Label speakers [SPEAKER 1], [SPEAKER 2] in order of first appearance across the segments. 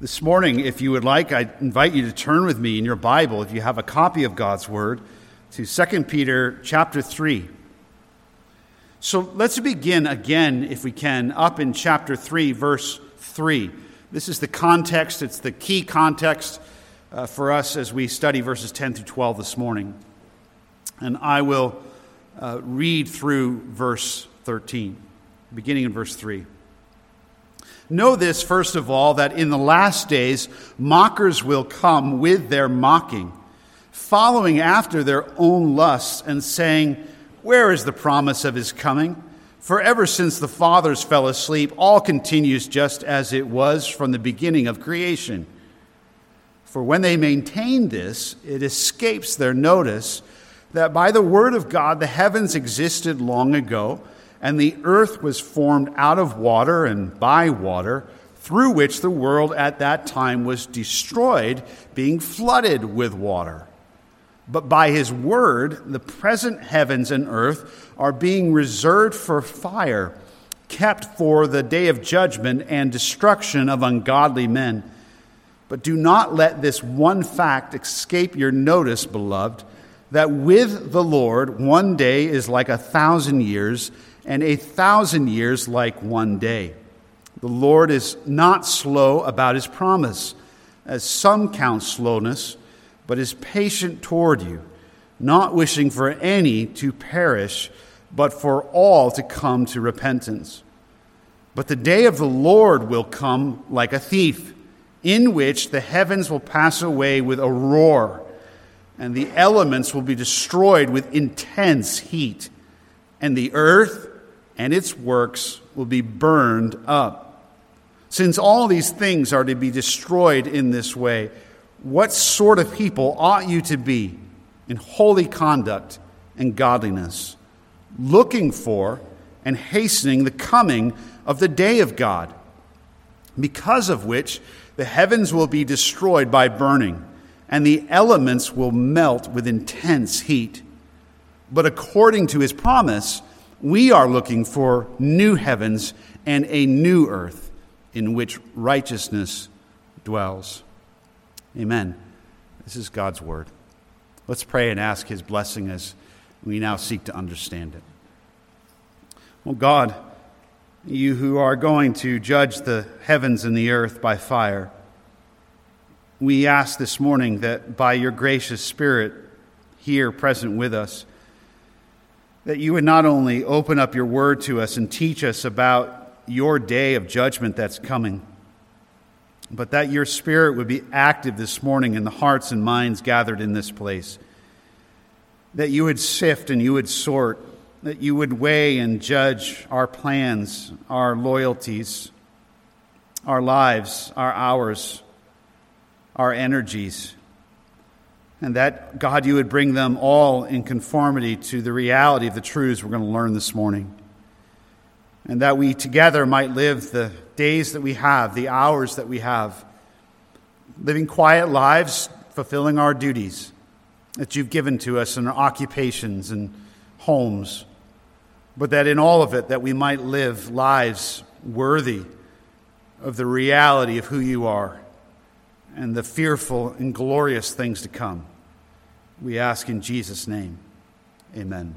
[SPEAKER 1] This morning, if you would like, I invite you to turn with me in your Bible, if you have a copy of God's Word, to 2 Peter chapter 3. So let's begin again, if we can, up in chapter 3, verse 3. This is the context, it's the key context uh, for us as we study verses 10 through 12 this morning. And I will uh, read through verse 13, beginning in verse 3. Know this, first of all, that in the last days mockers will come with their mocking, following after their own lusts, and saying, Where is the promise of his coming? For ever since the fathers fell asleep, all continues just as it was from the beginning of creation. For when they maintain this, it escapes their notice that by the word of God the heavens existed long ago and the earth was formed out of water and by water, through which the world at that time was destroyed, being flooded with water. But by his word, the present heavens and earth are being reserved for fire, kept for the day of judgment and destruction of ungodly men. But do not let this one fact escape your notice, beloved, that with the Lord one day is like a thousand years and a thousand years like one day. The Lord is not slow about his promise, as some count slowness, but is patient toward you, not wishing for any to perish, but for all to come to repentance. But the day of the Lord will come like a thief, in which the heavens will pass away with a roar, and the elements will be destroyed with intense heat, and the earth and its works will be burned up. Since all these things are to be destroyed in this way, what sort of people ought you to be in holy conduct and godliness, looking for and hastening the coming of the day of God, because of which the heavens will be destroyed by burning, and the elements will melt with intense heat? But according to his promise, we are looking for new heavens and a new earth in which righteousness dwells. Amen. This is God's word. Let's pray and ask his blessing as we now seek to understand it. Well, God, you who are going to judge the heavens and the earth by fire, we ask this morning that by your gracious Spirit here present with us, that you would not only open up your word to us and teach us about your day of judgment that's coming, but that your spirit would be active this morning in the hearts and minds gathered in this place. That you would sift and you would sort, that you would weigh and judge our plans, our loyalties, our lives, our hours, our energies and that, God, you would bring them all in conformity to the reality of the truths we're going to learn this morning. And that we together might live the days that we have, the hours that we have, living quiet lives, fulfilling our duties that you've given to us in our occupations and homes, but that in all of it that we might live lives worthy of the reality of who you are and the fearful and glorious things to come. We ask in Jesus' name. Amen.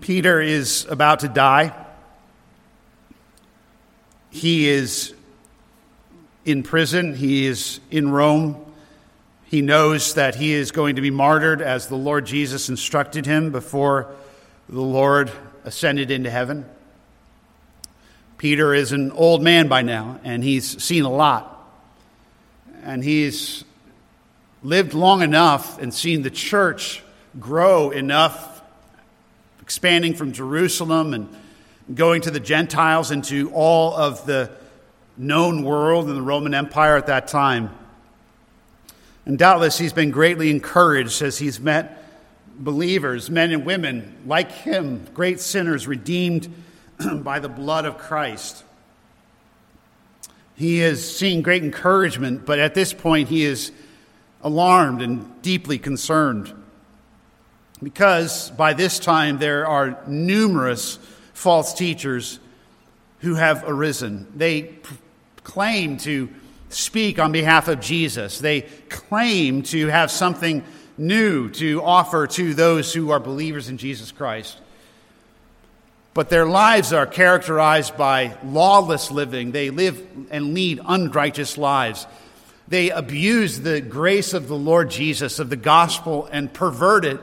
[SPEAKER 1] Peter is about to die. He is in prison, he is in Rome. He knows that he is going to be martyred as the Lord Jesus instructed him before the Lord ascended into heaven. Peter is an old man by now, and he's seen a lot and he's lived long enough and seen the church grow enough, expanding from Jerusalem and going to the Gentiles into all of the known world in the Roman Empire at that time. And doubtless he's been greatly encouraged as he's met believers, men and women like him, great sinners redeemed by the blood of Christ. He is seeing great encouragement, but at this point he is alarmed and deeply concerned because by this time there are numerous false teachers who have arisen. They claim to speak on behalf of Jesus. They claim to have something new to offer to those who are believers in Jesus Christ. But their lives are characterized by lawless living. They live and lead unrighteous lives. They abuse the grace of the Lord Jesus, of the gospel, and pervert it,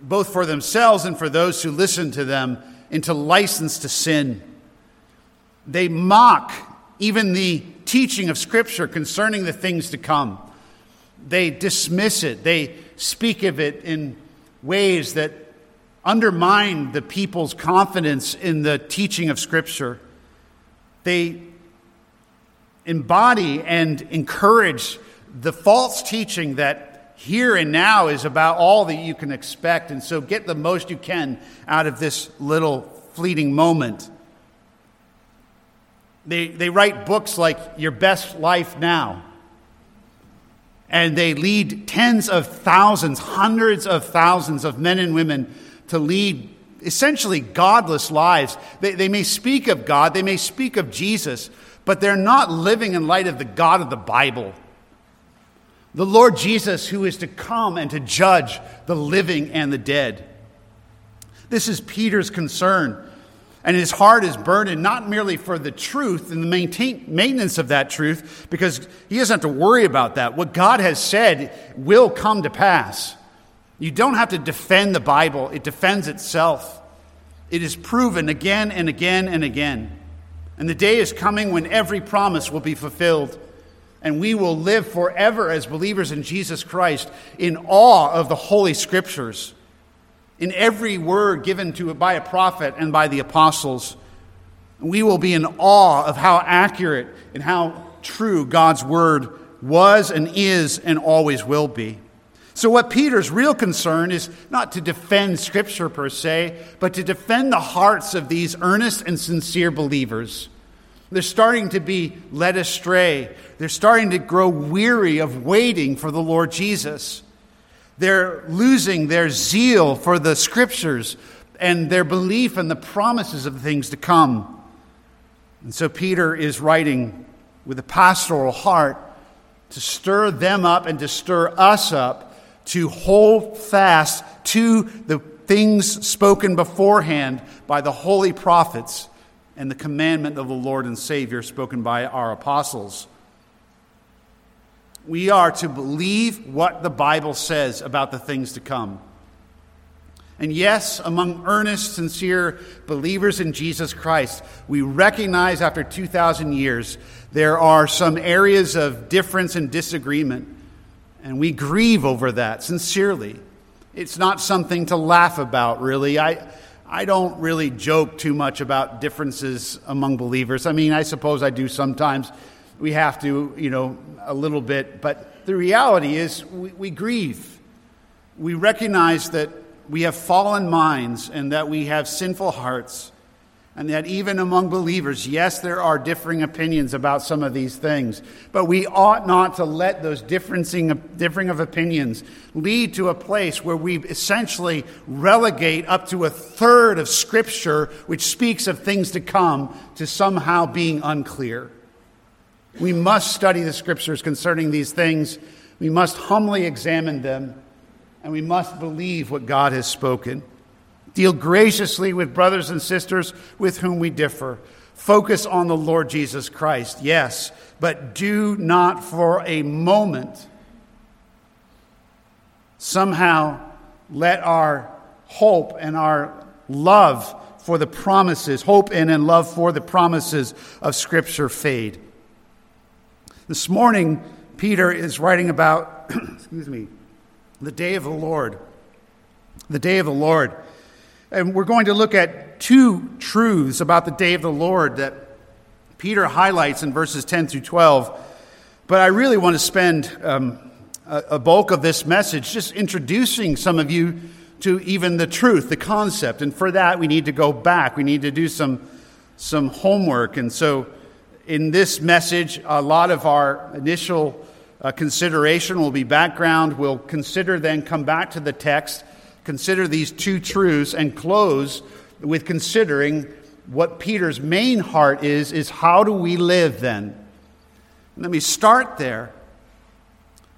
[SPEAKER 1] both for themselves and for those who listen to them, into license to sin. They mock even the teaching of Scripture concerning the things to come. They dismiss it, they speak of it in ways that undermine the people's confidence in the teaching of Scripture. They embody and encourage the false teaching that here and now is about all that you can expect. And so get the most you can out of this little fleeting moment. They, they write books like Your Best Life Now. And they lead tens of thousands, hundreds of thousands of men and women to lead essentially godless lives. They, they may speak of God, they may speak of Jesus, but they're not living in light of the God of the Bible. The Lord Jesus, who is to come and to judge the living and the dead. This is Peter's concern. And his heart is burdened not merely for the truth and the maintain, maintenance of that truth, because he doesn't have to worry about that. What God has said will come to pass. You don't have to defend the Bible, it defends itself. It is proven again and again and again. And the day is coming when every promise will be fulfilled. And we will live forever as believers in Jesus Christ in awe of the Holy Scriptures, in every word given to it by a prophet and by the apostles. We will be in awe of how accurate and how true God's word was and is and always will be. So, what Peter's real concern is not to defend Scripture per se, but to defend the hearts of these earnest and sincere believers. They're starting to be led astray. They're starting to grow weary of waiting for the Lord Jesus. They're losing their zeal for the Scriptures and their belief in the promises of things to come. And so, Peter is writing with a pastoral heart to stir them up and to stir us up to hold fast to the things spoken beforehand by the holy prophets and the commandment of the Lord and Savior spoken by our apostles. We are to believe what the Bible says about the things to come. And yes, among earnest, sincere believers in Jesus Christ, we recognize after 2,000 years there are some areas of difference and disagreement. And we grieve over that sincerely. It's not something to laugh about, really. I, I don't really joke too much about differences among believers. I mean, I suppose I do sometimes. We have to, you know, a little bit. But the reality is, we, we grieve. We recognize that we have fallen minds and that we have sinful hearts and that even among believers, yes, there are differing opinions about some of these things, but we ought not to let those differing of opinions lead to a place where we essentially relegate up to a third of Scripture, which speaks of things to come, to somehow being unclear. We must study the Scriptures concerning these things, we must humbly examine them, and we must believe what God has spoken. Deal graciously with brothers and sisters with whom we differ. Focus on the Lord Jesus Christ, yes, but do not for a moment somehow let our hope and our love for the promises, hope in and love for the promises of Scripture fade. This morning, Peter is writing about, excuse me, the day of the Lord. The day of the Lord. And we're going to look at two truths about the day of the Lord that Peter highlights in verses 10 through 12. But I really want to spend um, a, a bulk of this message just introducing some of you to even the truth, the concept. And for that, we need to go back. We need to do some, some homework. And so, in this message, a lot of our initial uh, consideration will be background. We'll consider, then come back to the text consider these two truths and close with considering what Peter's main heart is, is how do we live then? Let me start there.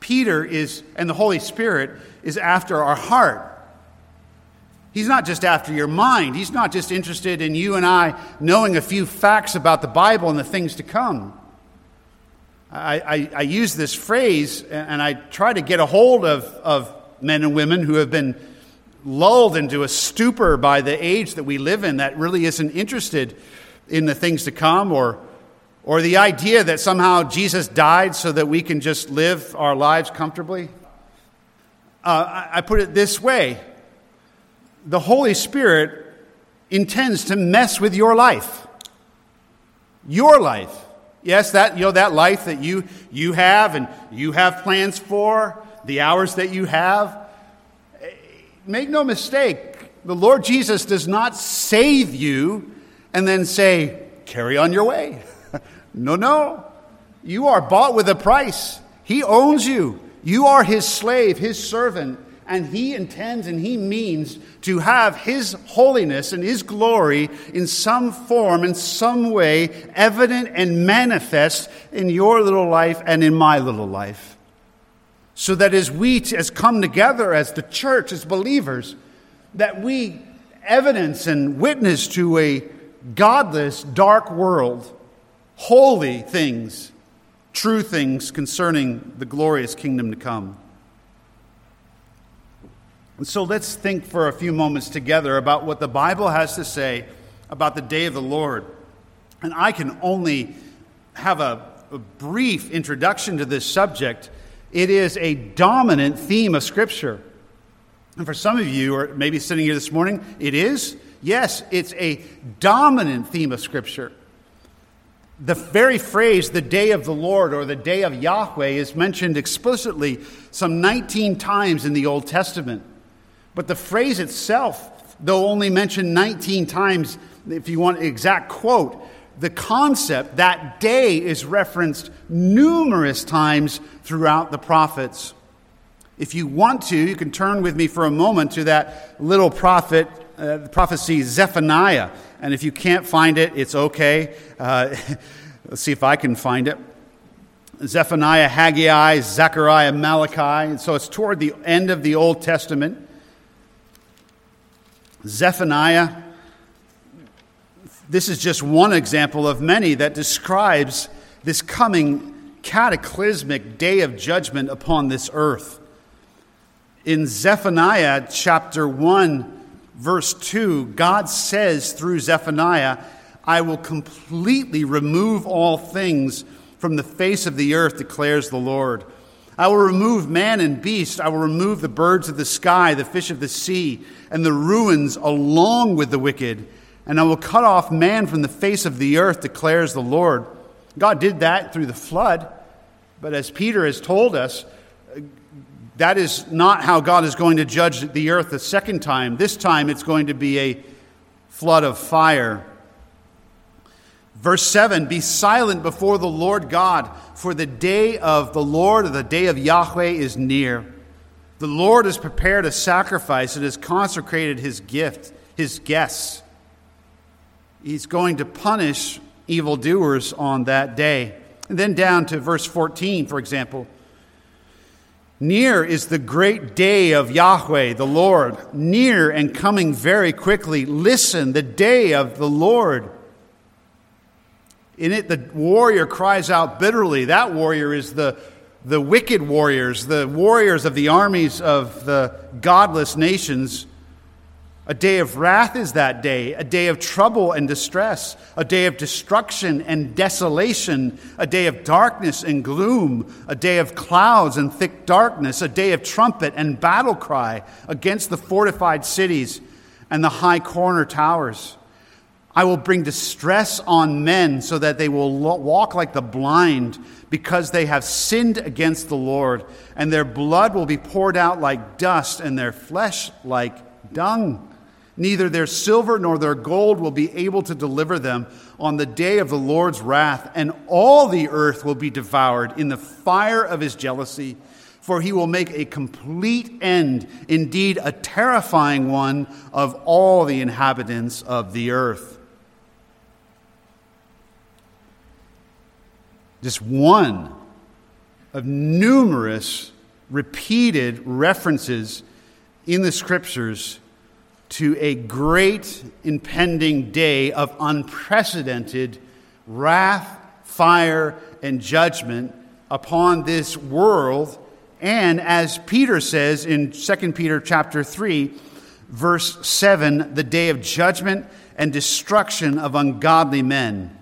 [SPEAKER 1] Peter is, and the Holy Spirit is after our heart. He's not just after your mind. He's not just interested in you and I knowing a few facts about the Bible and the things to come. I, I, I use this phrase and I try to get a hold of, of men and women who have been lulled into a stupor by the age that we live in that really isn't interested in the things to come or, or the idea that somehow Jesus died so that we can just live our lives comfortably. Uh, I put it this way the Holy Spirit intends to mess with your life. Your life. Yes, that, you know, that life that you, you have and you have plans for, the hours that you have. Make no mistake, the Lord Jesus does not save you and then say, carry on your way. no, no. You are bought with a price. He owns you. You are his slave, his servant and he intends and he means to have his holiness and his glory in some form, in some way, evident and manifest in your little life and in my little life. So that as we as come together as the church, as believers, that we evidence and witness to a godless, dark world, holy things, true things concerning the glorious kingdom to come. And so let's think for a few moments together about what the Bible has to say about the day of the Lord. And I can only have a, a brief introduction to this subject. It is a dominant theme of Scripture. And for some of you, or maybe sitting here this morning, it is. Yes, it's a dominant theme of Scripture. The very phrase, the day of the Lord or the day of Yahweh, is mentioned explicitly some 19 times in the Old Testament. But the phrase itself, though only mentioned 19 times, if you want an exact quote, the concept, that day, is referenced numerous times throughout the prophets. If you want to, you can turn with me for a moment to that little prophet, uh, prophecy Zephaniah. And if you can't find it, it's okay. Uh, let's see if I can find it. Zephaniah, Haggai, Zechariah, Malachi. And so it's toward the end of the Old Testament. Zephaniah, this is just one example of many that describes this coming cataclysmic day of judgment upon this earth. In Zephaniah chapter 1, verse 2, God says through Zephaniah, I will completely remove all things from the face of the earth, declares the Lord. I will remove man and beast. I will remove the birds of the sky, the fish of the sea, and the ruins along with the wicked. And I will cut off man from the face of the earth, declares the Lord. God did that through the flood. But as Peter has told us, that is not how God is going to judge the earth the second time. This time it's going to be a flood of fire. Verse 7 Be silent before the Lord God, for the day of the Lord, or the day of Yahweh, is near. The Lord has prepared a sacrifice and has consecrated his gift, his guests. He's going to punish evildoers on that day. And then down to verse 14, for example. Near is the great day of Yahweh, the Lord, near and coming very quickly. Listen, the day of the Lord. In it, the warrior cries out bitterly. That warrior is the, the wicked warriors, the warriors of the armies of the godless nations. A day of wrath is that day, a day of trouble and distress, a day of destruction and desolation, a day of darkness and gloom, a day of clouds and thick darkness, a day of trumpet and battle cry against the fortified cities and the high corner towers. I will bring distress on men so that they will walk like the blind because they have sinned against the Lord, and their blood will be poured out like dust and their flesh like dung. Neither their silver nor their gold will be able to deliver them on the day of the Lord's wrath, and all the earth will be devoured in the fire of his jealousy. For he will make a complete end, indeed, a terrifying one, of all the inhabitants of the earth. Just one of numerous repeated references in the scriptures to a great impending day of unprecedented wrath, fire, and judgment upon this world. And as Peter says in 2 Peter chapter 3 verse 7 the day of judgment and destruction of ungodly men.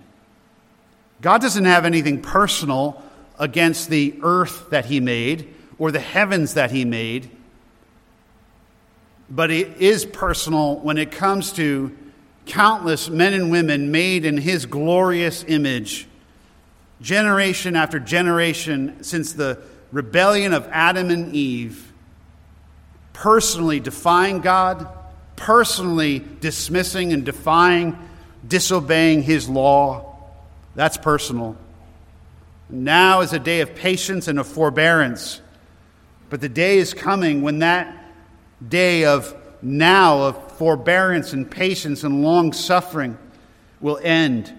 [SPEAKER 1] God doesn't have anything personal against the earth that he made or the heavens that he made but it is personal when it comes to countless men and women made in his glorious image generation after generation since the rebellion of Adam and Eve, personally defying God, personally dismissing and defying, disobeying his law. That's personal. Now is a day of patience and of forbearance. But the day is coming when that day of now of forbearance and patience and long suffering will end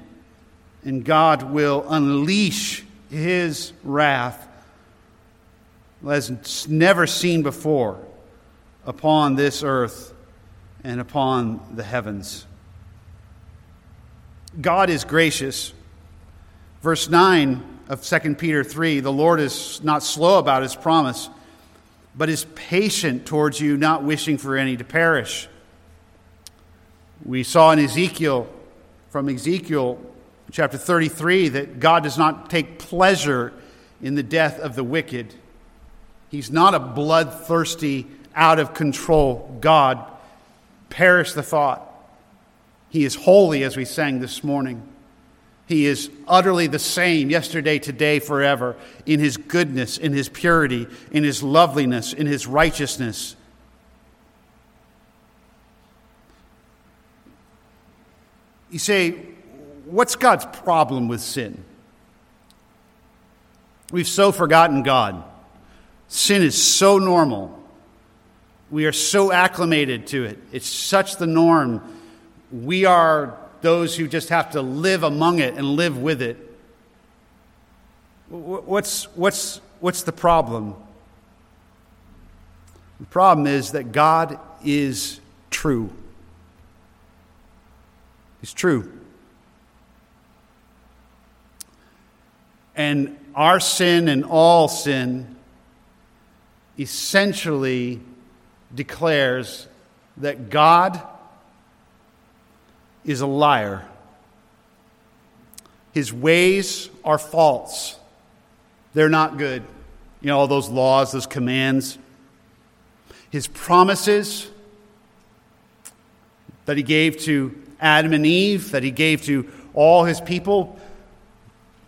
[SPEAKER 1] and God will unleash his wrath as never seen before upon this earth and upon the heavens. God is gracious. Verse 9 of 2 Peter 3 the Lord is not slow about his promise, but is patient towards you, not wishing for any to perish. We saw in Ezekiel, from Ezekiel chapter 33, that God does not take pleasure in the death of the wicked. He's not a bloodthirsty, out of control God. Perish the thought. He is holy, as we sang this morning. He is utterly the same yesterday, today, forever, in his goodness, in his purity, in his loveliness, in his righteousness. You say, what's God's problem with sin? We've so forgotten God. Sin is so normal. We are so acclimated to it. It's such the norm. We are those who just have to live among it and live with it. What's, what's, what's the problem? The problem is that God is true. He's true. And our sin and all sin essentially declares that God is a liar. His ways are false. They're not good. You know, all those laws, those commands. His promises that he gave to Adam and Eve, that he gave to all his people,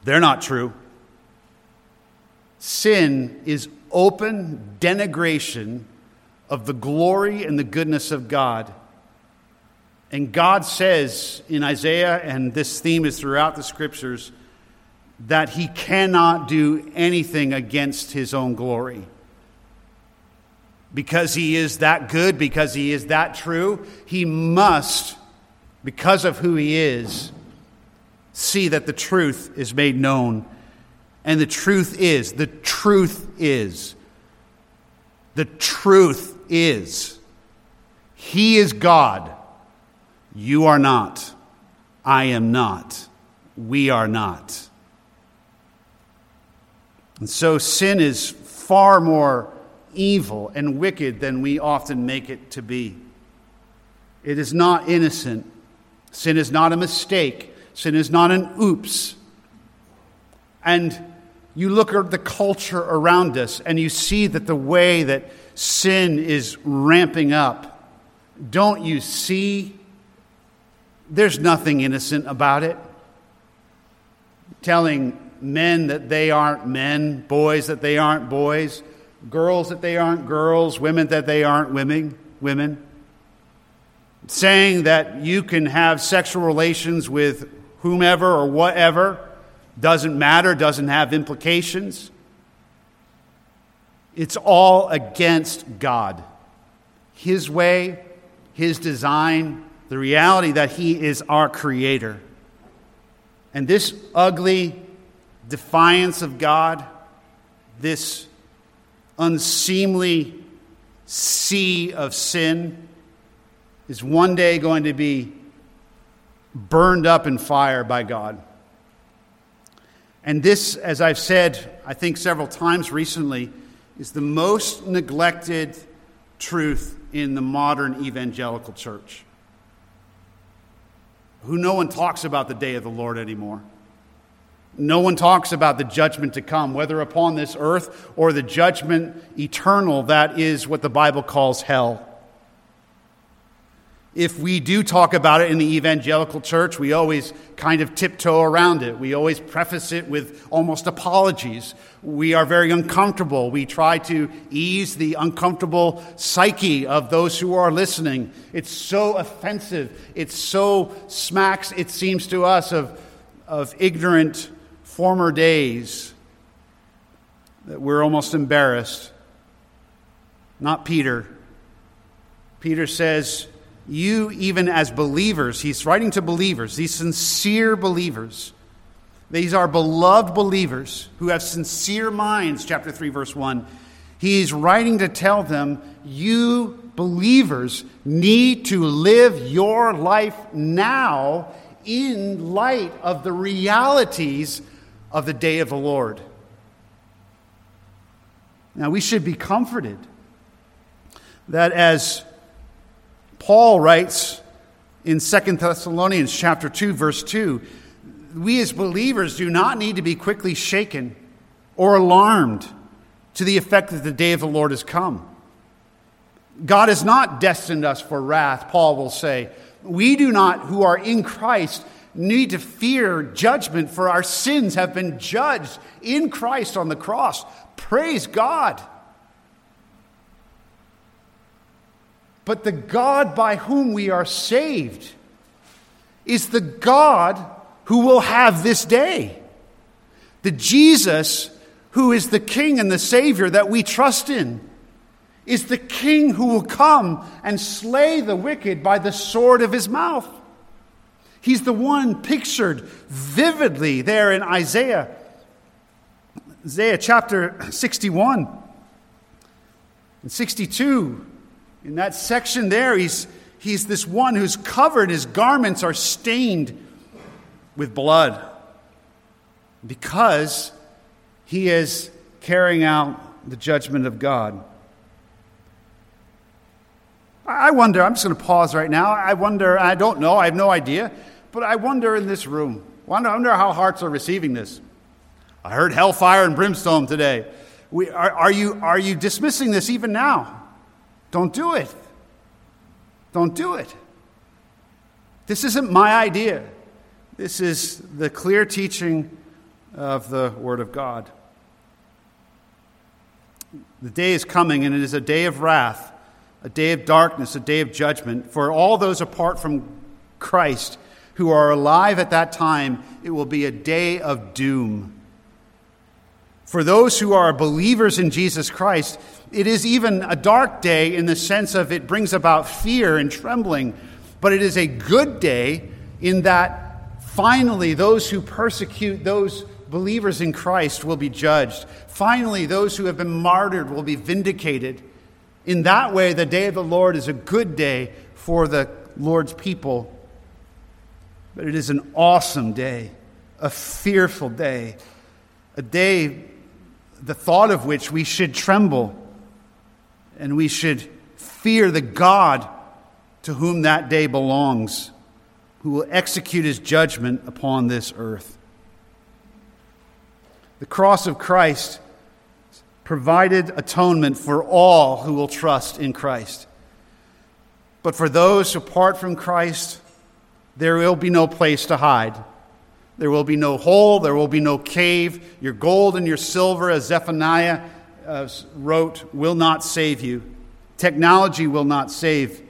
[SPEAKER 1] they're not true. Sin is open denigration of the glory and the goodness of God. And God says in Isaiah, and this theme is throughout the scriptures, that he cannot do anything against his own glory. Because he is that good, because he is that true, he must, because of who he is, see that the truth is made known and the truth is, the truth is, the truth is, He is God. You are not. I am not. We are not. And so sin is far more evil and wicked than we often make it to be. It is not innocent. Sin is not a mistake. Sin is not an oops. And you look at the culture around us and you see that the way that sin is ramping up, don't you see there's nothing innocent about it? Telling men that they aren't men, boys that they aren't boys, girls that they aren't girls, women that they aren't women, women. Saying that you can have sexual relations with whomever or whatever doesn't matter, doesn't have implications. It's all against God. His way, His design, the reality that He is our Creator. And this ugly, defiance of God, this unseemly sea of sin, is one day going to be burned up in fire by God. And this, as I've said, I think several times recently, is the most neglected truth in the modern evangelical church. Who no one talks about the day of the Lord anymore. No one talks about the judgment to come, whether upon this earth or the judgment eternal that is what the Bible calls hell. If we do talk about it in the evangelical church, we always kind of tiptoe around it. We always preface it with almost apologies. We are very uncomfortable. We try to ease the uncomfortable psyche of those who are listening. It's so offensive. It so smacks, it seems to us, of, of ignorant former days that we're almost embarrassed. Not Peter. Peter says, you, even as believers, he's writing to believers, these sincere believers. These are beloved believers who have sincere minds, chapter 3, verse 1. He's writing to tell them, you believers need to live your life now in light of the realities of the day of the Lord. Now, we should be comforted that as Paul writes in 2 Thessalonians chapter 2 verse 2, we as believers do not need to be quickly shaken or alarmed to the effect that the day of the Lord has come. God has not destined us for wrath, Paul will say. We do not, who are in Christ, need to fear judgment, for our sins have been judged in Christ on the cross. Praise God. But the God by whom we are saved is the God who will have this day. The Jesus who is the King and the Savior that we trust in is the King who will come and slay the wicked by the sword of his mouth. He's the one pictured vividly there in Isaiah, Isaiah chapter 61 and 62. In that section there, he's, he's this one who's covered, his garments are stained with blood because he is carrying out the judgment of God. I wonder, I'm just going to pause right now. I wonder, I don't know, I have no idea, but I wonder in this room, I wonder how hearts are receiving this. I heard hellfire and brimstone today. We, are, are, you, are you dismissing this even now? Don't do it. Don't do it. This isn't my idea. This is the clear teaching of the Word of God. The day is coming, and it is a day of wrath, a day of darkness, a day of judgment. For all those apart from Christ who are alive at that time, it will be a day of doom. For those who are believers in Jesus Christ, it is even a dark day in the sense of it brings about fear and trembling, but it is a good day in that finally those who persecute those believers in Christ will be judged. Finally, those who have been martyred will be vindicated. In that way, the day of the Lord is a good day for the Lord's people. But it is an awesome day, a fearful day, a day the thought of which we should tremble and we should fear the God to whom that day belongs, who will execute his judgment upon this earth. The cross of Christ provided atonement for all who will trust in Christ. But for those apart from Christ, there will be no place to hide. There will be no hole, there will be no cave. Your gold and your silver, as Zephaniah uh, wrote, will not save you. Technology will not save.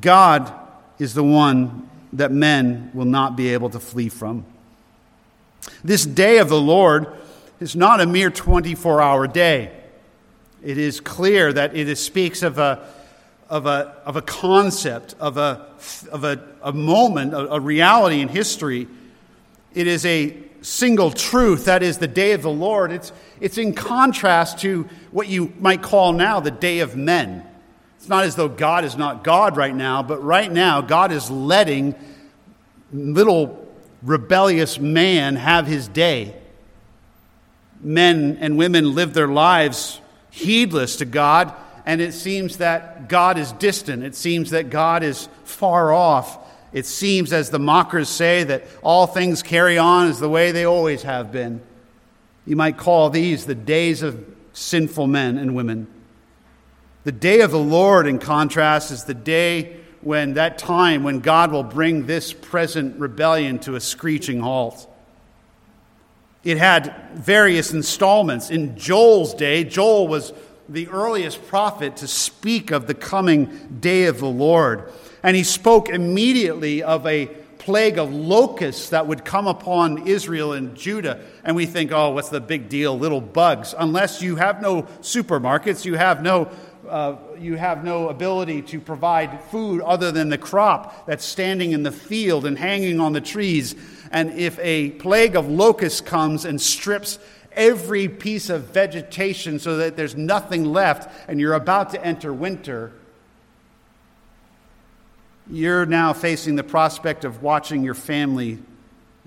[SPEAKER 1] God is the one that men will not be able to flee from. This day of the Lord is not a mere 24 hour day. It is clear that it speaks of a, of a, of a concept, of a, of a, a moment, a, a reality in history it is a single truth, that is the day of the Lord. It's, it's in contrast to what you might call now the day of men. It's not as though God is not God right now, but right now, God is letting little rebellious man have his day. Men and women live their lives heedless to God, and it seems that God is distant. It seems that God is far off. It seems, as the mockers say, that all things carry on as the way they always have been. You might call these the days of sinful men and women. The day of the Lord, in contrast, is the day when that time when God will bring this present rebellion to a screeching halt. It had various installments. In Joel's day, Joel was the earliest prophet to speak of the coming day of the Lord. And he spoke immediately of a plague of locusts that would come upon Israel and Judah. And we think, oh, what's the big deal? Little bugs. Unless you have no supermarkets, you have no, uh, you have no ability to provide food other than the crop that's standing in the field and hanging on the trees. And if a plague of locusts comes and strips every piece of vegetation so that there's nothing left and you're about to enter winter, you're now facing the prospect of watching your family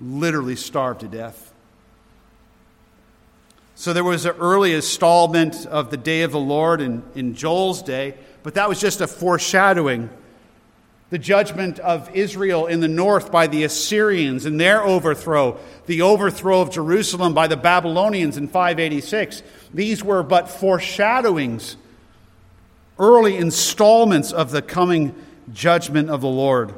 [SPEAKER 1] literally starve to death. So there was an early installment of the day of the Lord in, in Joel's day, but that was just a foreshadowing. The judgment of Israel in the north by the Assyrians and their overthrow, the overthrow of Jerusalem by the Babylonians in 586. These were but foreshadowings, early installments of the coming judgment of the Lord.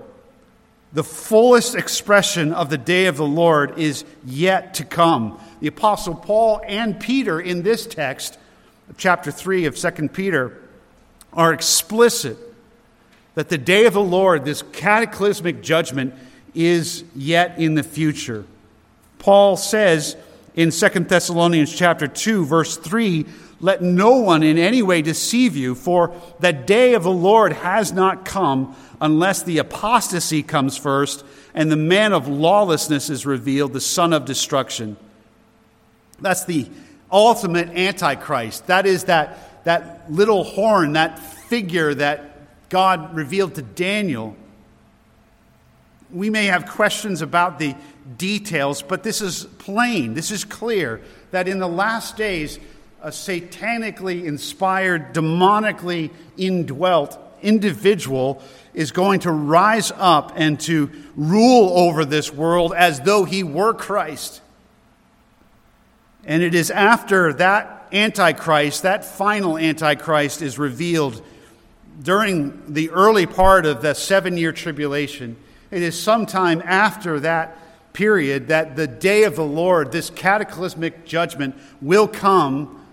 [SPEAKER 1] The fullest expression of the day of the Lord is yet to come. The Apostle Paul and Peter in this text, chapter 3 of 2 Peter, are explicit that the day of the Lord, this cataclysmic judgment, is yet in the future. Paul says in 2 Thessalonians chapter 2 verse 3 let no one in any way deceive you, for the day of the Lord has not come unless the apostasy comes first and the man of lawlessness is revealed, the son of destruction. That's the ultimate antichrist. That is that, that little horn, that figure that God revealed to Daniel. We may have questions about the details, but this is plain, this is clear that in the last days, a satanically inspired, demonically indwelt individual is going to rise up and to rule over this world as though he were Christ. And it is after that Antichrist, that final Antichrist, is revealed during the early part of the seven year tribulation. It is sometime after that period that the day of the Lord, this cataclysmic judgment, will come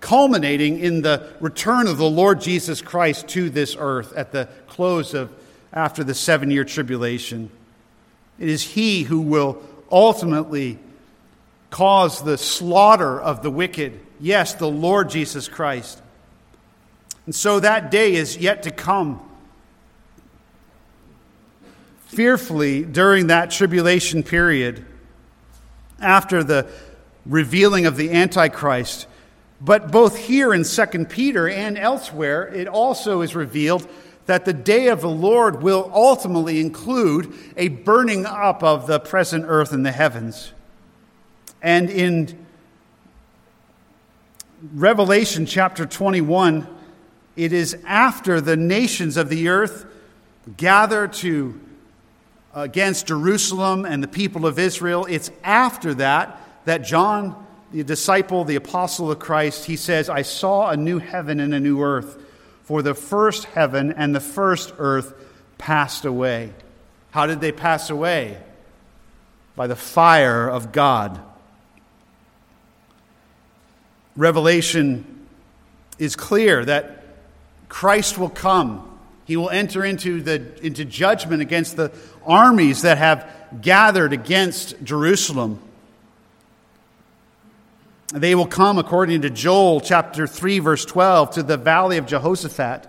[SPEAKER 1] culminating in the return of the Lord Jesus Christ to this earth at the close of after the seven year tribulation. It is He who will ultimately cause the slaughter of the wicked. Yes, the Lord Jesus Christ. And so that day is yet to come. Fearfully, during that tribulation period, after the revealing of the Antichrist, but both here in 2 Peter and elsewhere, it also is revealed that the day of the Lord will ultimately include a burning up of the present earth and the heavens. And in Revelation chapter 21, it is after the nations of the earth gather to against Jerusalem and the people of Israel. It's after that that John the disciple, the apostle of Christ, he says, I saw a new heaven and a new earth, for the first heaven and the first earth passed away. How did they pass away? By the fire of God. Revelation is clear that Christ will come. He will enter into, the, into judgment against the armies that have gathered against Jerusalem. They will come, according to Joel chapter 3, verse 12, to the valley of Jehoshaphat.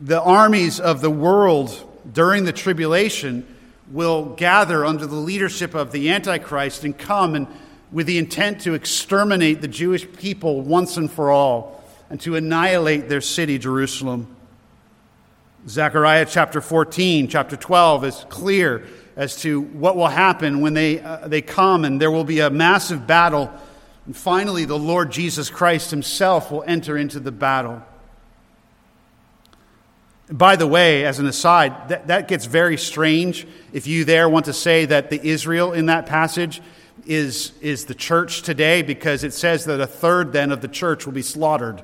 [SPEAKER 1] The armies of the world during the tribulation will gather under the leadership of the Antichrist and come and with the intent to exterminate the Jewish people once and for all and to annihilate their city, Jerusalem. Zechariah chapter 14, chapter 12 is clear as to what will happen when they, uh, they come, and there will be a massive battle. And finally, the Lord Jesus Christ himself will enter into the battle. By the way, as an aside, that, that gets very strange if you there want to say that the Israel in that passage is, is the church today, because it says that a third then of the church will be slaughtered.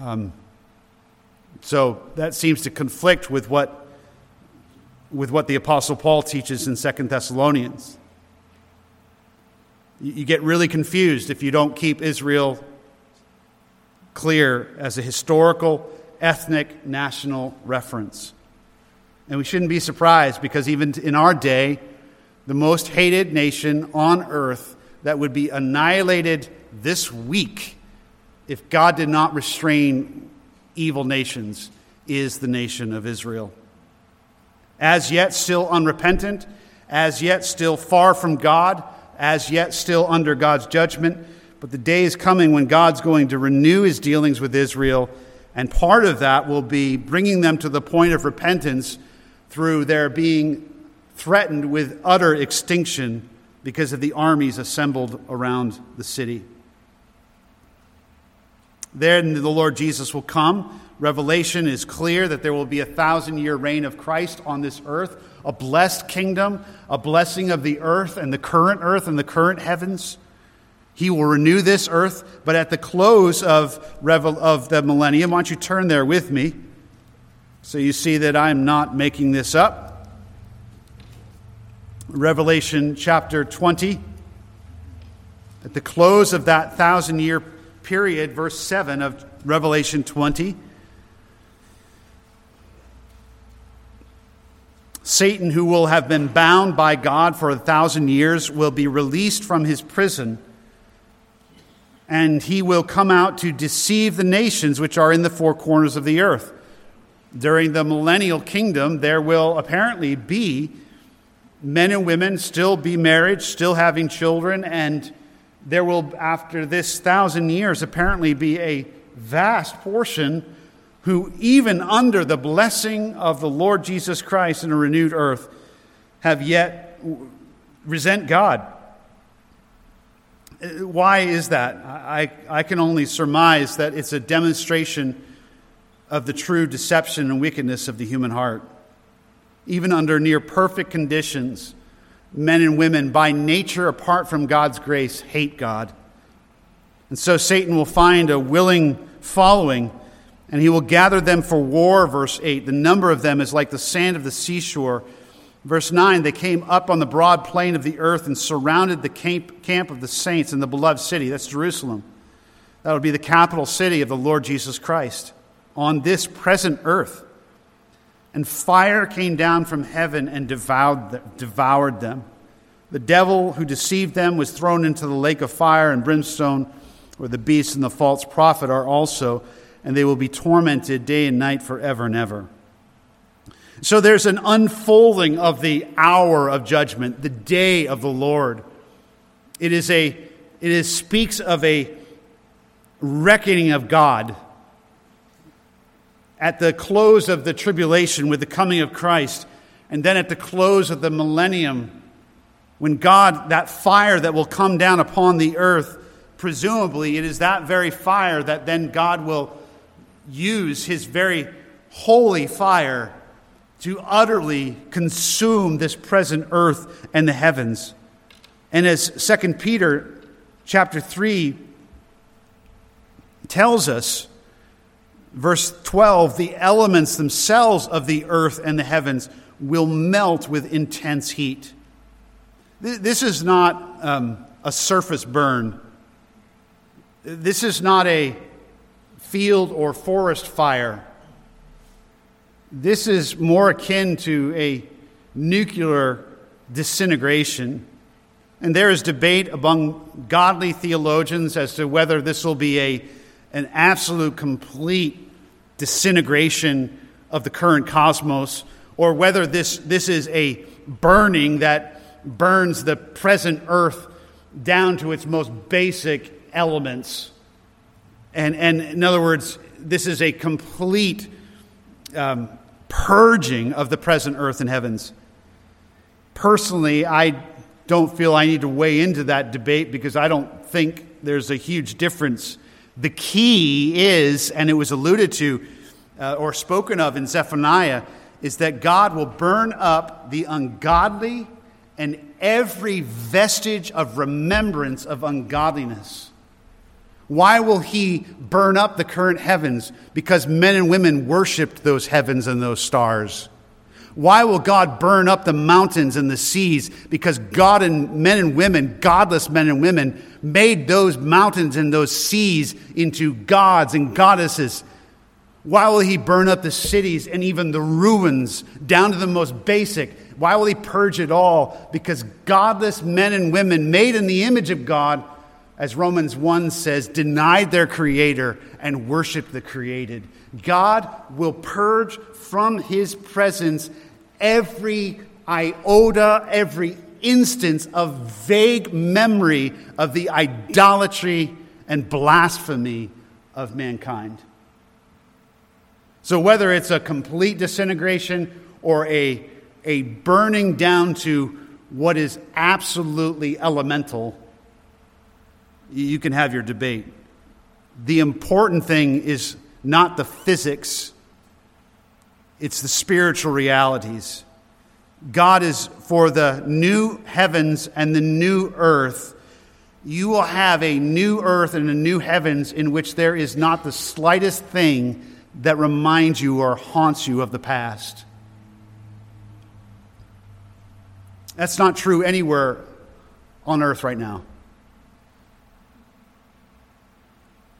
[SPEAKER 1] Um, so that seems to conflict with what, with what the Apostle Paul teaches in Second Thessalonians. You, you get really confused if you don't keep Israel clear as a historical ethnic national reference. And we shouldn't be surprised because even in our day, the most hated nation on earth that would be annihilated this week if God did not restrain evil nations is the nation of Israel. As yet still unrepentant, as yet still far from God, as yet still under God's judgment. But the day is coming when God's going to renew his dealings with Israel and part of that will be bringing them to the point of repentance through their being threatened with utter extinction because of the armies assembled around the city. Then the Lord Jesus will come. Revelation is clear that there will be a thousand year reign of Christ on this earth, a blessed kingdom, a blessing of the earth and the current earth and the current heavens. He will renew this earth, but at the close of, of the millennium, why don't you turn there with me so you see that I'm not making this up. Revelation chapter 20. At the close of that thousand year period, verse 7 of Revelation 20. Satan, who will have been bound by God for a thousand years, will be released from his prison and he will come out to deceive the nations which are in the four corners of the earth. During the millennial kingdom, there will apparently be men and women still be married, still having children, and there will, after this thousand years, apparently be a vast portion who, even under the blessing of the Lord Jesus Christ in a renewed earth, have yet resent God uh, why is that? I, I can only surmise that it's a demonstration of the true deception and wickedness of the human heart. Even under near perfect conditions, men and women, by nature, apart from God's grace, hate God. And so Satan will find a willing following, and he will gather them for war, verse 8. The number of them is like the sand of the seashore Verse 9 They came up on the broad plain of the earth and surrounded the camp of the saints in the beloved city. That's Jerusalem. That would be the capital city of the Lord Jesus Christ on this present earth. And fire came down from heaven and devoured them. The devil who deceived them was thrown into the lake of fire and brimstone, where the beast and the false prophet are also, and they will be tormented day and night forever and ever. So there's an unfolding of the hour of judgment, the day of the Lord. It is a it is speaks of a reckoning of God at the close of the tribulation with the coming of Christ, and then at the close of the millennium, when God, that fire that will come down upon the earth, presumably it is that very fire that then God will use his very holy fire to utterly consume this present earth and the heavens. And as 2 Peter chapter 3 tells us, verse 12, the elements themselves of the earth and the heavens will melt with intense heat. This is not um, a surface burn. This is not a field or forest fire. This is more akin to a nuclear disintegration. And there is debate among godly theologians as to whether this will be a, an absolute, complete disintegration of the current cosmos or whether this, this is a burning that burns the present earth down to its most basic elements. And, and in other words, this is a complete um, purging of the present earth and heavens. Personally, I don't feel I need to weigh into that debate because I don't think there's a huge difference. The key is, and it was alluded to uh, or spoken of in Zephaniah, is that God will burn up the ungodly and every vestige of remembrance of ungodliness. Why will he burn up the current heavens? Because men and women worshiped those heavens and those stars. Why will God burn up the mountains and the seas? Because God and men and women, godless men and women, made those mountains and those seas into gods and goddesses. Why will he burn up the cities and even the ruins down to the most basic? Why will he purge it all? Because godless men and women made in the image of God, as Romans 1 says, denied their creator and worshiped the created. God will purge from his presence every iota, every instance of vague memory of the idolatry and blasphemy of mankind. So, whether it's a complete disintegration or a, a burning down to what is absolutely elemental, you can have your debate. The important thing is not the physics it's the spiritual realities. God is for the new heavens and the new earth. You will have a new earth and a new heavens in which there is not the slightest thing that reminds you or haunts you of the past. That's not true anywhere on earth right now.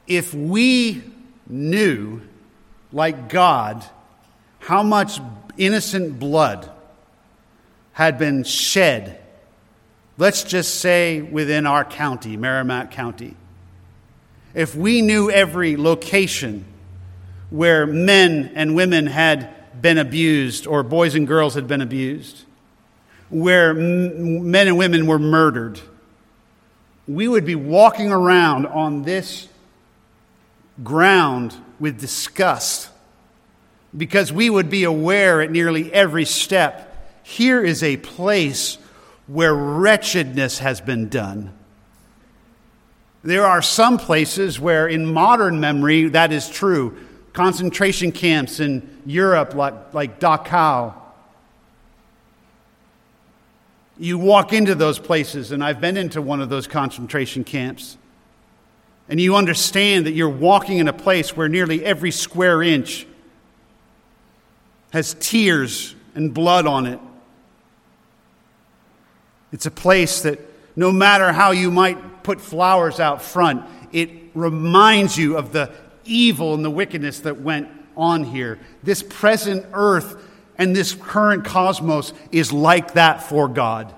[SPEAKER 1] If we knew, like God, how much innocent blood had been shed, let's just say within our county, Merrimack County. If we knew every location where men and women had been abused or boys and girls had been abused, where men and women were murdered, we would be walking around on this ground with disgust because we would be aware at nearly every step here is a place where wretchedness has been done. There are some places where, in modern memory, that is true. Concentration camps in Europe, like, like Dachau. You walk into those places, and I've been into one of those concentration camps, and you understand that you're walking in a place where nearly every square inch has tears and blood on it. It's a place that no matter how you might put flowers out front, it reminds you of the evil and the wickedness that went on here. This present earth and this current cosmos is like that for God.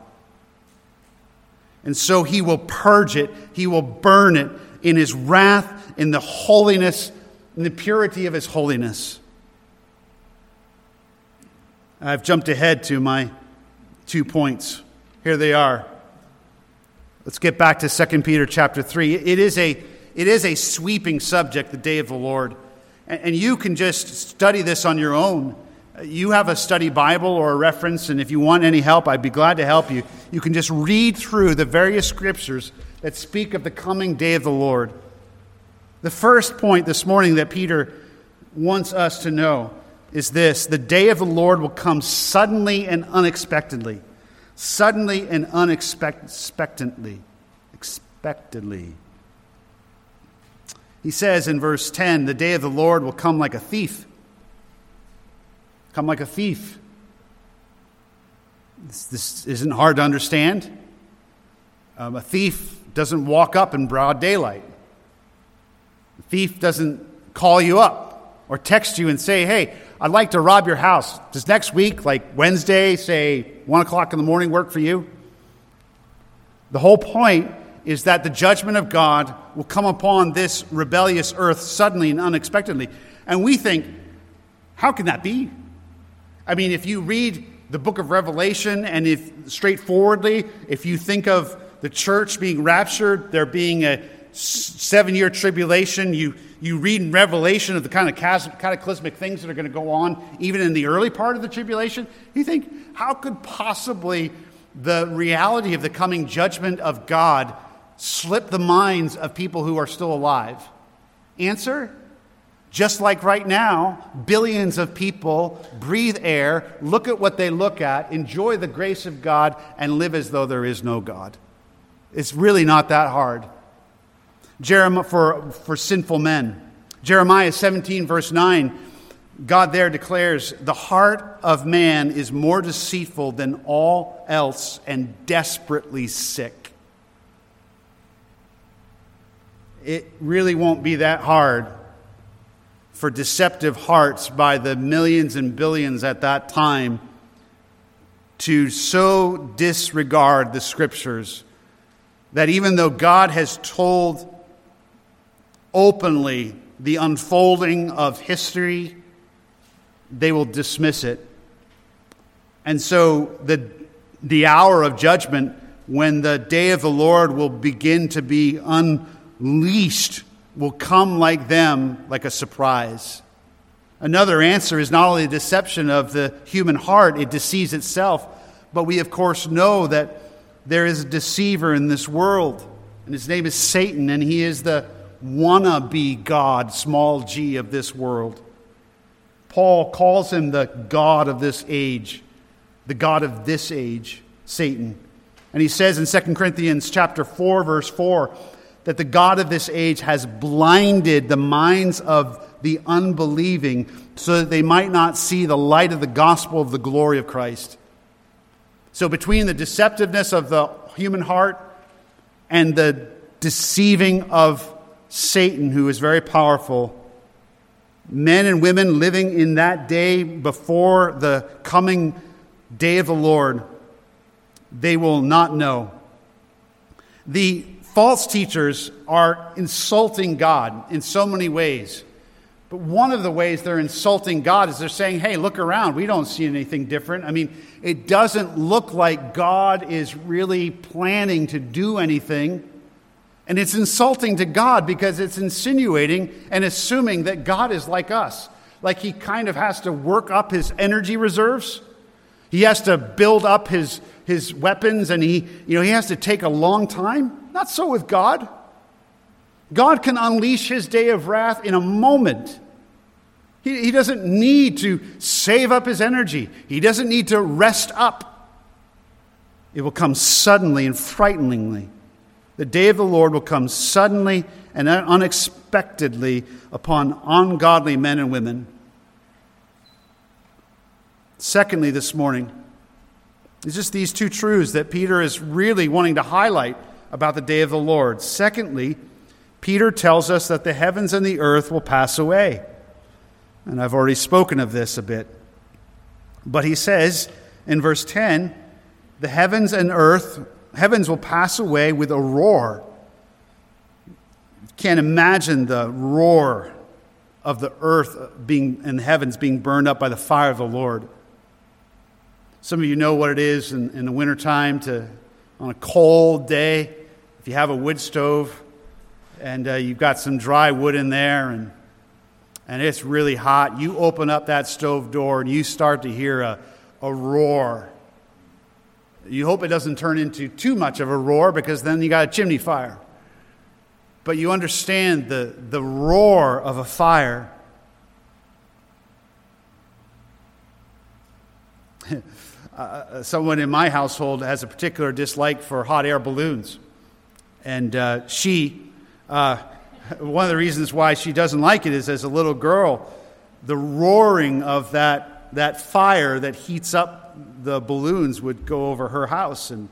[SPEAKER 1] And so he will purge it, he will burn it in his wrath, in the holiness, in the purity of his holiness. I've jumped ahead to my two points. Here they are. Let's get back to 2 Peter chapter 3. It is a, it is a sweeping subject, the day of the Lord. And, and you can just study this on your own. You have a study Bible or a reference, and if you want any help, I'd be glad to help you. You can just read through the various scriptures that speak of the coming day of the Lord. The first point this morning that Peter wants us to know is this the day of the Lord will come suddenly and unexpectedly. Suddenly and unexpectedly. Expectedly. He says in verse 10 the day of the Lord will come like a thief. Come like a thief. This, this isn't hard to understand. Um, a thief doesn't walk up in broad daylight. A thief doesn't call you up or text you and say, hey, I'd like to rob your house. Does next week, like Wednesday, say 1 o'clock in the morning, work for you? The whole point is that the judgment of God will come upon this rebellious earth suddenly and unexpectedly. And we think, how can that be? I mean, if you read the book of Revelation and if straightforwardly, if you think of the church being raptured, there being a seven year tribulation, you, you read in Revelation of the kind of cataclysmic things that are going to go on even in the early part of the tribulation, you think, how could possibly the reality of the coming judgment of God slip the minds of people who are still alive? Answer just like right now, billions of people breathe air, look at what they look at, enjoy the grace of God, and live as though there is no God. It's really not that hard. Jeremiah, for, for sinful men. Jeremiah 17, verse 9, God there declares, The heart of man is more deceitful than all else and desperately sick. It really won't be that hard for deceptive hearts by the millions and billions at that time to so disregard the scriptures that even though God has told openly the unfolding of history, they will dismiss it. And so the, the hour of judgment, when the day of the Lord will begin to be unleashed will come like them, like a surprise. Another answer is not only the deception of the human heart, it deceives itself, but we, of course, know that there is a deceiver in this world, and his name is Satan, and he is the wannabe God, small g, of this world. Paul calls him the God of this age, the God of this age, Satan. And he says in 2 Corinthians chapter 4, verse 4, that the God of this age has blinded the minds of the unbelieving so that they might not see the light of the gospel of the glory of Christ. So, between the deceptiveness of the human heart and the deceiving of Satan, who is very powerful, men and women living in that day before the coming day of the Lord, they will not know. The false teachers are insulting God in so many ways. But one of the ways they're insulting God is they're saying, hey, look around. We don't see anything different. I mean, it doesn't look like God is really planning to do anything. And it's insulting to God because it's insinuating and assuming that God is like us. Like he kind of has to work up his energy reserves. He has to build up his, his weapons and he, you know, he has to take a long time. Not so with God. God can unleash his day of wrath in a moment. He, he doesn't need to save up his energy, he doesn't need to rest up. It will come suddenly and frighteningly. The day of the Lord will come suddenly and unexpectedly upon ungodly men and women. Secondly, this morning, it's just these two truths that Peter is really wanting to highlight about the day of the Lord. Secondly, Peter tells us that the heavens and the earth will pass away. And I've already spoken of this a bit. But he says in verse 10 the heavens and earth, heavens will pass away with a roar. Can't imagine the roar of the earth being and the heavens being burned up by the fire of the Lord. Some of you know what it is in, in the wintertime to, on a cold day, if you have a wood stove and uh, you've got some dry wood in there and, and it's really hot, you open up that stove door and you start to hear a, a roar. You hope it doesn't turn into too much of a roar because then you got a chimney fire. But you understand the, the roar of a fire. uh, someone in my household has a particular dislike for hot air balloons. And uh, she, uh, one of the reasons why she doesn't like it is as a little girl, the roaring of that, that fire that heats up the balloons would go over her house. And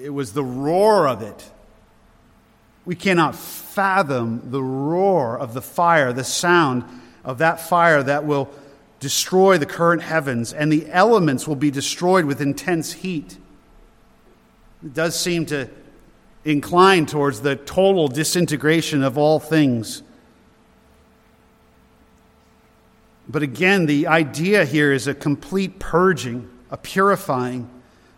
[SPEAKER 1] it was the roar of it. We cannot fathom the roar of the fire, the sound of that fire that will destroy the current heavens, and the elements will be destroyed with intense heat. It does seem to inclined towards the total disintegration of all things. But again, the idea here is a complete purging, a purifying.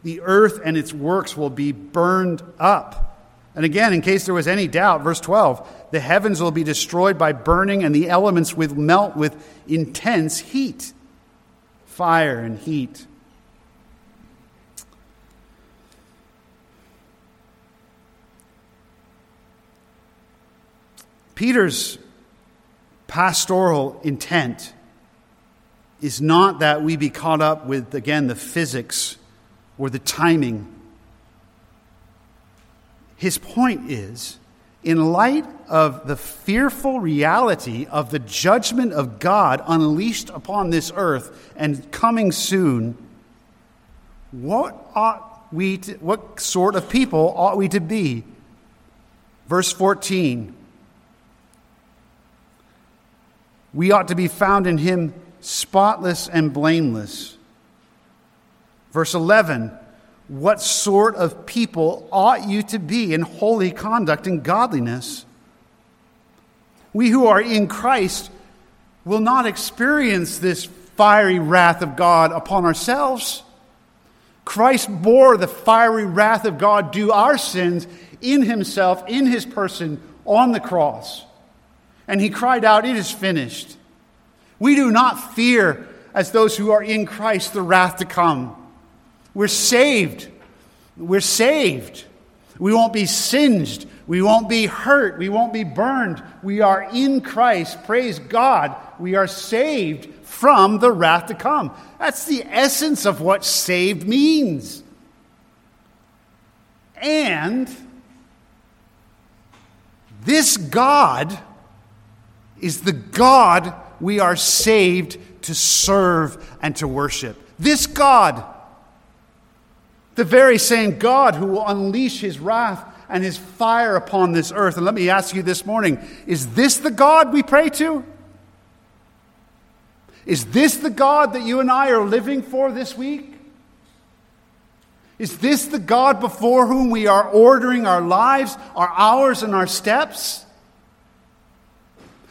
[SPEAKER 1] The earth and its works will be burned up. And again, in case there was any doubt, verse 12 the heavens will be destroyed by burning, and the elements will melt with intense heat fire and heat. Peter's pastoral intent is not that we be caught up with, again, the physics or the timing. His point is in light of the fearful reality of the judgment of God unleashed upon this earth and coming soon, what ought we to, what sort of people ought we to be? Verse 14. We ought to be found in him spotless and blameless. Verse 11 What sort of people ought you to be in holy conduct and godliness? We who are in Christ will not experience this fiery wrath of God upon ourselves. Christ bore the fiery wrath of God due our sins in himself, in his person, on the cross. And he cried out, It is finished. We do not fear, as those who are in Christ, the wrath to come. We're saved. We're saved. We won't be singed. We won't be hurt. We won't be burned. We are in Christ. Praise God. We are saved from the wrath to come. That's the essence of what saved means. And this God is the God we are saved to serve and to worship. This God, the very same God who will unleash his wrath and his fire upon this earth. And let me ask you this morning is this the God we pray to? Is this the God that you and I are living for this week? Is this the God before whom we are ordering our lives, our hours, and our steps?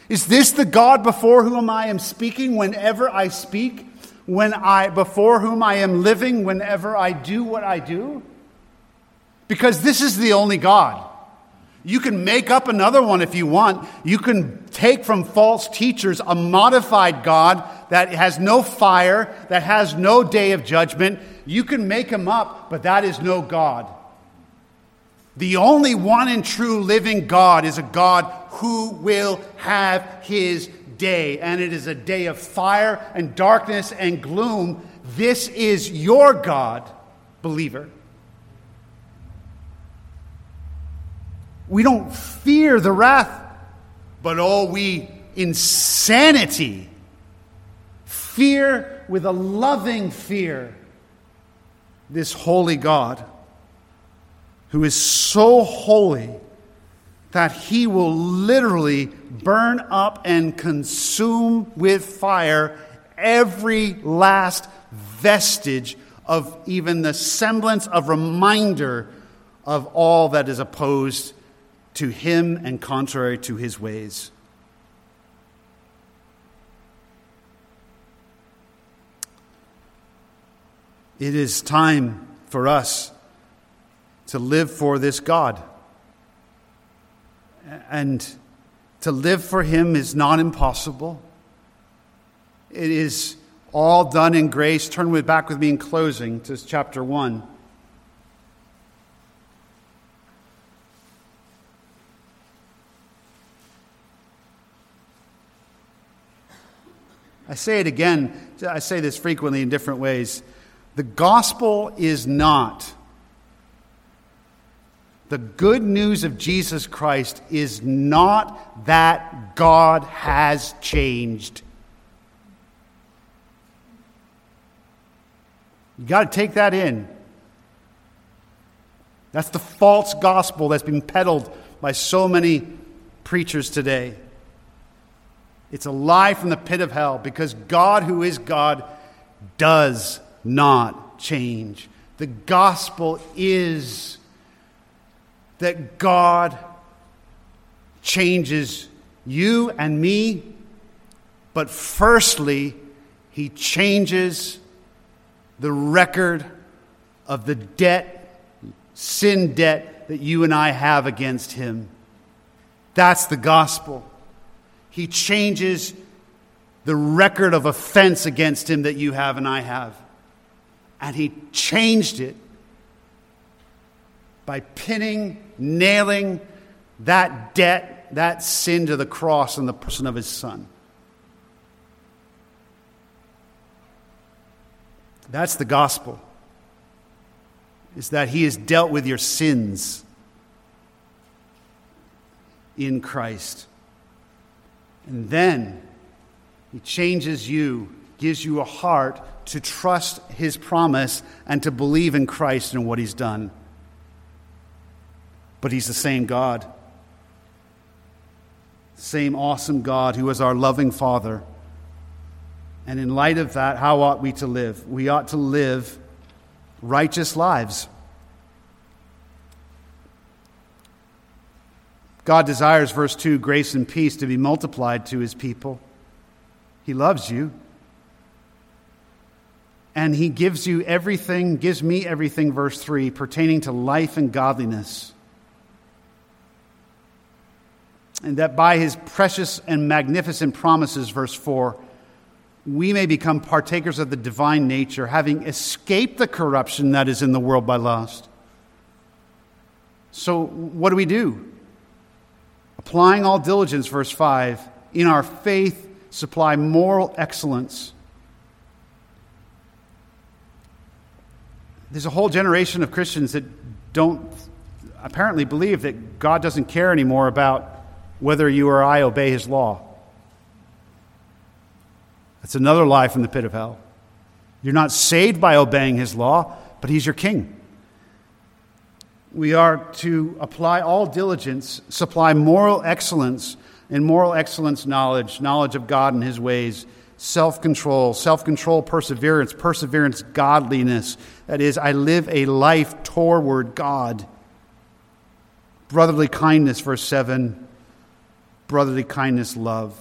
[SPEAKER 1] Is this the God before whom I am speaking whenever I speak? When I before whom I am living whenever I do what I do? Because this is the only God. You can make up another one if you want. You can take from false teachers a modified God that has no fire, that has no day of judgment. You can make him up, but that is no God. The only one and true living God is a God who will have his day. And it is a day of fire and darkness and gloom. This is your God, believer. We don't fear the wrath, but oh, we insanity. Fear with a loving fear this holy God who is so holy that he will literally burn up and consume with fire every last vestige of even the semblance of reminder of all that is opposed to him and contrary to his ways. It is time for us to live for this God. And to live for Him is not impossible. It is all done in grace. Turn with, back with me in closing to chapter 1. I say it again, I say this frequently in different ways. The gospel is not the good news of Jesus Christ is not that God has changed. You got to take that in. That's the false gospel that's been peddled by so many preachers today. It's a lie from the pit of hell because God, who is God, does not change. The gospel is that God changes you and me But firstly, he changes the record of the debt, sin debt that you and I have against him. That's the gospel. He changes the record of offense against him that you have and I have. And he changed it by pinning, nailing that debt, that sin to the cross in the person of his son. That's the gospel. Is that he has dealt with your sins in Christ. And then he changes you, gives you a heart to trust his promise and to believe in Christ and what he's done. But he's the same God. Same awesome God who is our loving Father. And in light of that, how ought we to live? We ought to live righteous lives. God desires, verse 2, grace and peace to be multiplied to his people. He loves you. And he gives you everything, gives me everything, verse 3, pertaining to life and godliness. And that by his precious and magnificent promises, verse 4, we may become partakers of the divine nature, having escaped the corruption that is in the world by lust. So, what do we do? Applying all diligence, verse 5, in our faith supply moral excellence. There's a whole generation of Christians that don't apparently believe that God doesn't care anymore about whether you or I obey his law. That's another lie from the pit of hell. You're not saved by obeying his law, but he's your king. We are to apply all diligence, supply moral excellence, and moral excellence knowledge, knowledge of God and his ways, self control, self control, perseverance, perseverance, godliness. That is, I live a life toward God. Brotherly kindness, verse 7. Brotherly kindness, love.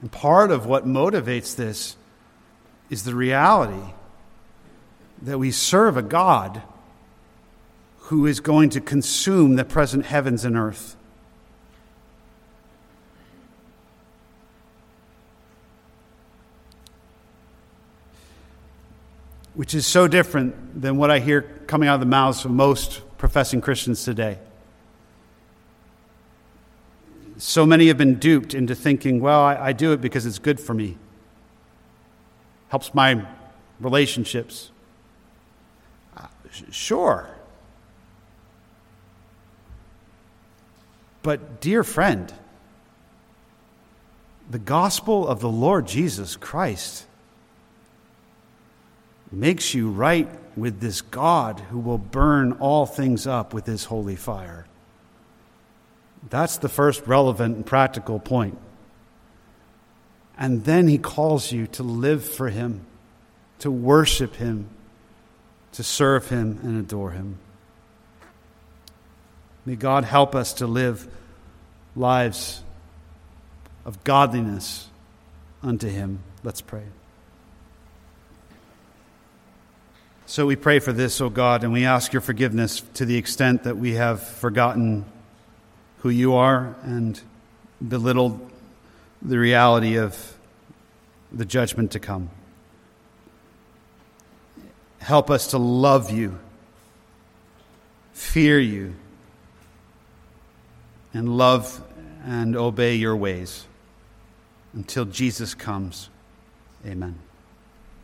[SPEAKER 1] And part of what motivates this is the reality that we serve a God who is going to consume the present heavens and earth. Which is so different than what I hear coming out of the mouths of most professing Christians today. So many have been duped into thinking, well, I, I do it because it's good for me, helps my relationships. Uh, sure. But, dear friend, the gospel of the Lord Jesus Christ makes you right with this God who will burn all things up with his holy fire. That's the first relevant and practical point. And then he calls you to live for him, to worship him, to serve him and adore him. May God help us to live lives of godliness unto him. Let's pray. So we pray for this, O God, and we ask your forgiveness to the extent that we have forgotten who you are and belittled the reality of the judgment to come. Help us to love you, fear you, and love and obey your ways until Jesus comes. Amen.